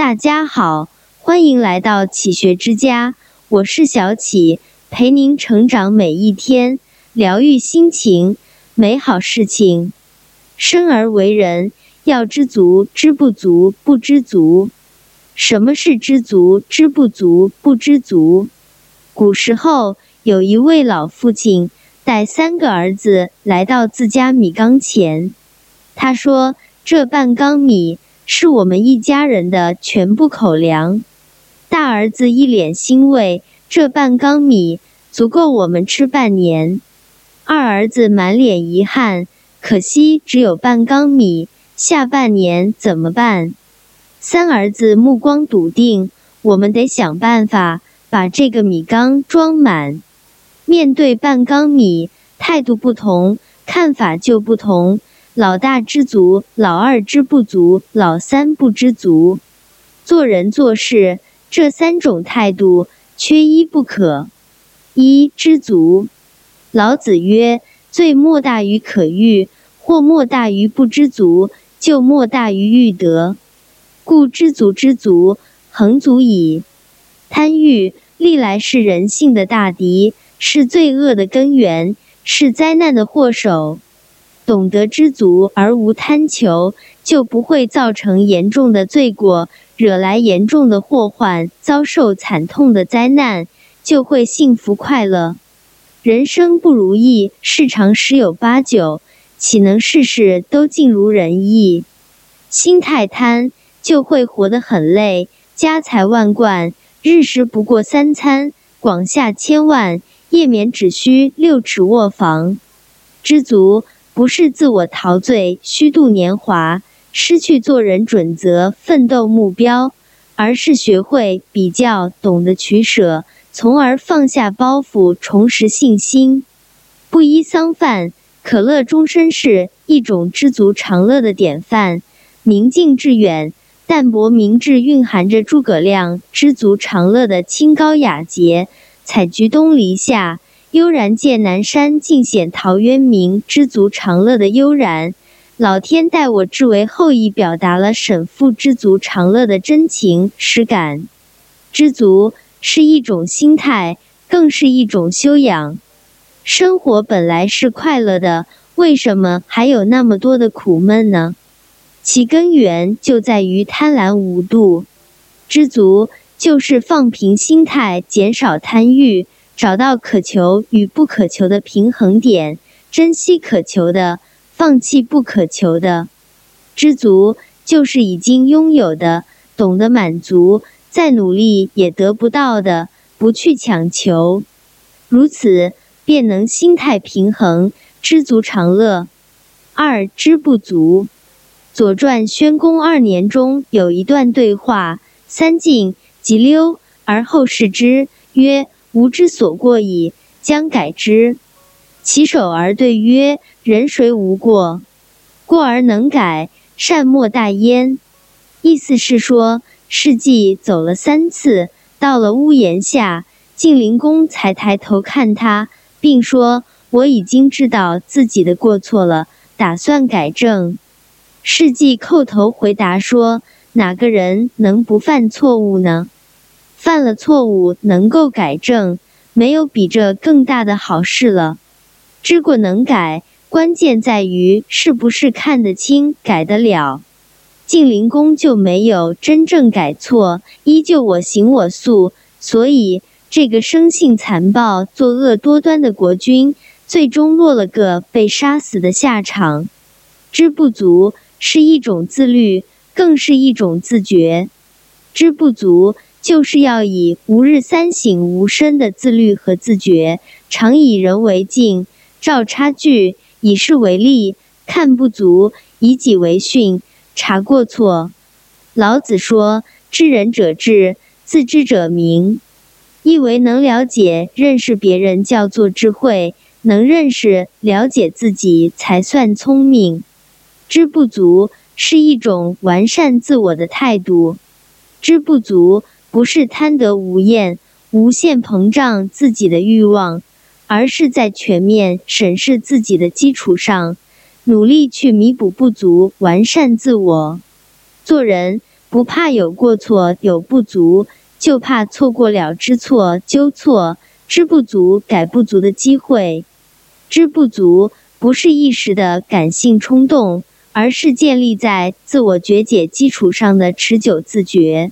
大家好，欢迎来到启学之家，我是小启，陪您成长每一天，疗愈心情，美好事情。生而为人，要知足，知不足，不知足。什么是知足？知不足，不知足。古时候有一位老父亲，带三个儿子来到自家米缸前，他说：“这半缸米。”是我们一家人的全部口粮。大儿子一脸欣慰，这半缸米足够我们吃半年。二儿子满脸遗憾，可惜只有半缸米，下半年怎么办？三儿子目光笃定，我们得想办法把这个米缸装满。面对半缸米，态度不同，看法就不同。老大知足，老二知不足，老三不知足。做人做事，这三种态度缺一不可。一知足。老子曰：“罪莫大于可欲，或莫大于不知足，就莫大于欲得。故知足知足，恒足矣。”贪欲历来是人性的大敌，是罪恶的根源，是灾难的祸首。懂得知足而无贪求，就不会造成严重的罪过，惹来严重的祸患，遭受惨痛的灾难，就会幸福快乐。人生不如意事常十有八九，岂能事事都尽如人意？心太贪，就会活得很累，家财万贯，日食不过三餐，广厦千万，夜眠只需六尺卧房。知足。不是自我陶醉、虚度年华、失去做人准则、奋斗目标，而是学会比较，懂得取舍，从而放下包袱，重拾信心。布衣桑饭，可乐终身是一种知足常乐的典范。明镜致远，淡泊明志蕴含着诸葛亮知足常乐的清高雅洁。采菊东篱下。悠然见南山，尽显陶渊明知足常乐的悠然。老天待我至为厚意，表达了沈复知足常乐的真情实感。知足是一种心态，更是一种修养。生活本来是快乐的，为什么还有那么多的苦闷呢？其根源就在于贪婪无度。知足就是放平心态，减少贪欲。找到可求与不可求的平衡点，珍惜可求的，放弃不可求的。知足就是已经拥有的，懂得满足，再努力也得不到的，不去强求。如此便能心态平衡，知足常乐。二知不足，《左传》宣公二年中有一段对话：“三进即溜，而后视之，曰。”吾之所过矣，将改之。其首而对曰：“人谁无过？过而能改，善莫大焉。”意思是说，世纪走了三次，到了屋檐下，晋灵公才抬头看他，并说：“我已经知道自己的过错了，打算改正。”世纪叩头回答说：“哪个人能不犯错误呢？”犯了错误能够改正，没有比这更大的好事了。知过能改，关键在于是不是看得清、改得了。晋灵公就没有真正改错，依旧我行我素，所以这个生性残暴、作恶多端的国君，最终落了个被杀死的下场。知不足是一种自律，更是一种自觉。知不足。就是要以吾日三省吾身的自律和自觉，常以人为镜，照差距，以事为例，看不足，以己为训，查过错。老子说：“知人者智，自知者明。”意为能了解、认识别人叫做智慧，能认识、了解自己才算聪明。知不足是一种完善自我的态度，知不足。不是贪得无厌、无限膨胀自己的欲望，而是在全面审视自己的基础上，努力去弥补不足，完善自我。做人不怕有过错、有不足，就怕错过了知错、纠错、知不足、改不足的机会。知不足不是一时的感性冲动，而是建立在自我觉解基础上的持久自觉。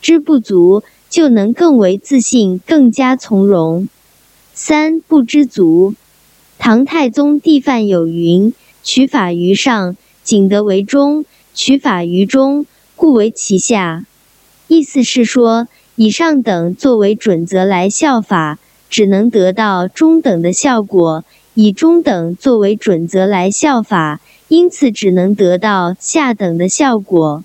知不足，就能更为自信，更加从容。三不知足。唐太宗帝范有云：“取法于上，仅得为中；取法于中，故为其下。”意思是说，以上等作为准则来效法，只能得到中等的效果；以中等作为准则来效法，因此只能得到下等的效果。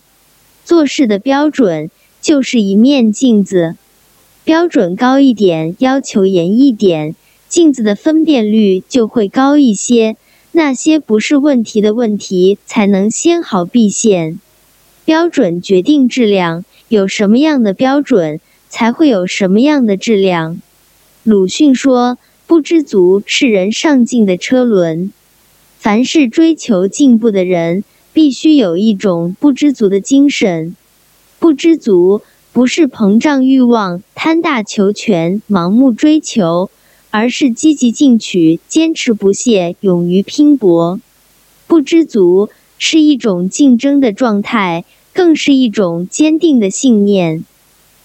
做事的标准就是一面镜子，标准高一点，要求严一点。镜子的分辨率就会高一些，那些不是问题的问题才能纤毫毕现。标准决定质量，有什么样的标准，才会有什么样的质量。鲁迅说：“不知足是人上进的车轮。”凡是追求进步的人，必须有一种不知足的精神。不知足不是膨胀欲望、贪大求全、盲目追求。而是积极进取、坚持不懈、勇于拼搏。不知足是一种竞争的状态，更是一种坚定的信念。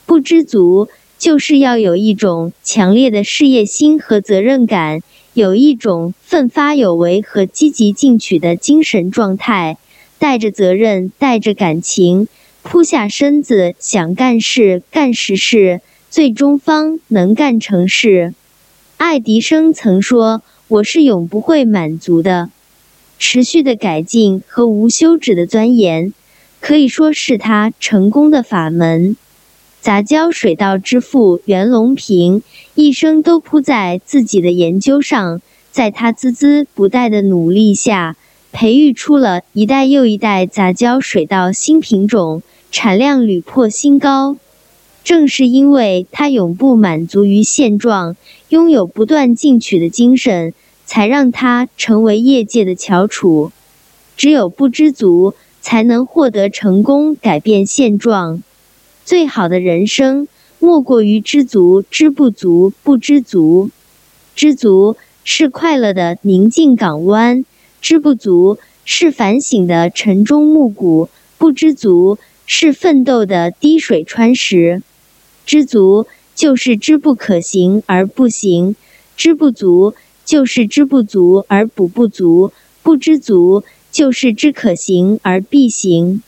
不知足就是要有一种强烈的事业心和责任感，有一种奋发有为和积极进取的精神状态，带着责任，带着感情，扑下身子想干事、干实事，最终方能干成事。爱迪生曾说：“我是永不会满足的。持续的改进和无休止的钻研，可以说是他成功的法门。”杂交水稻之父袁隆平一生都扑在自己的研究上，在他孜孜不怠的努力下，培育出了一代又一代杂交水稻新品种，产量屡破新高。正是因为他永不满足于现状，拥有不断进取的精神，才让他成为业界的翘楚。只有不知足，才能获得成功，改变现状。最好的人生，莫过于知足。知不足，不知足。知足是快乐的宁静港湾，知不足是反省的晨钟暮鼓，不知足是奋斗的滴水穿石。知足就是知不可行而不行，知不足就是知不足而补不足，不知足就是知可行而必行。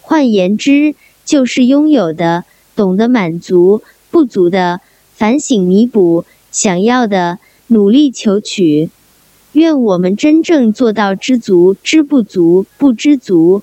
换言之，就是拥有的懂得满足，不足的反省弥补，想要的努力求取。愿我们真正做到知足、知不足、不知足，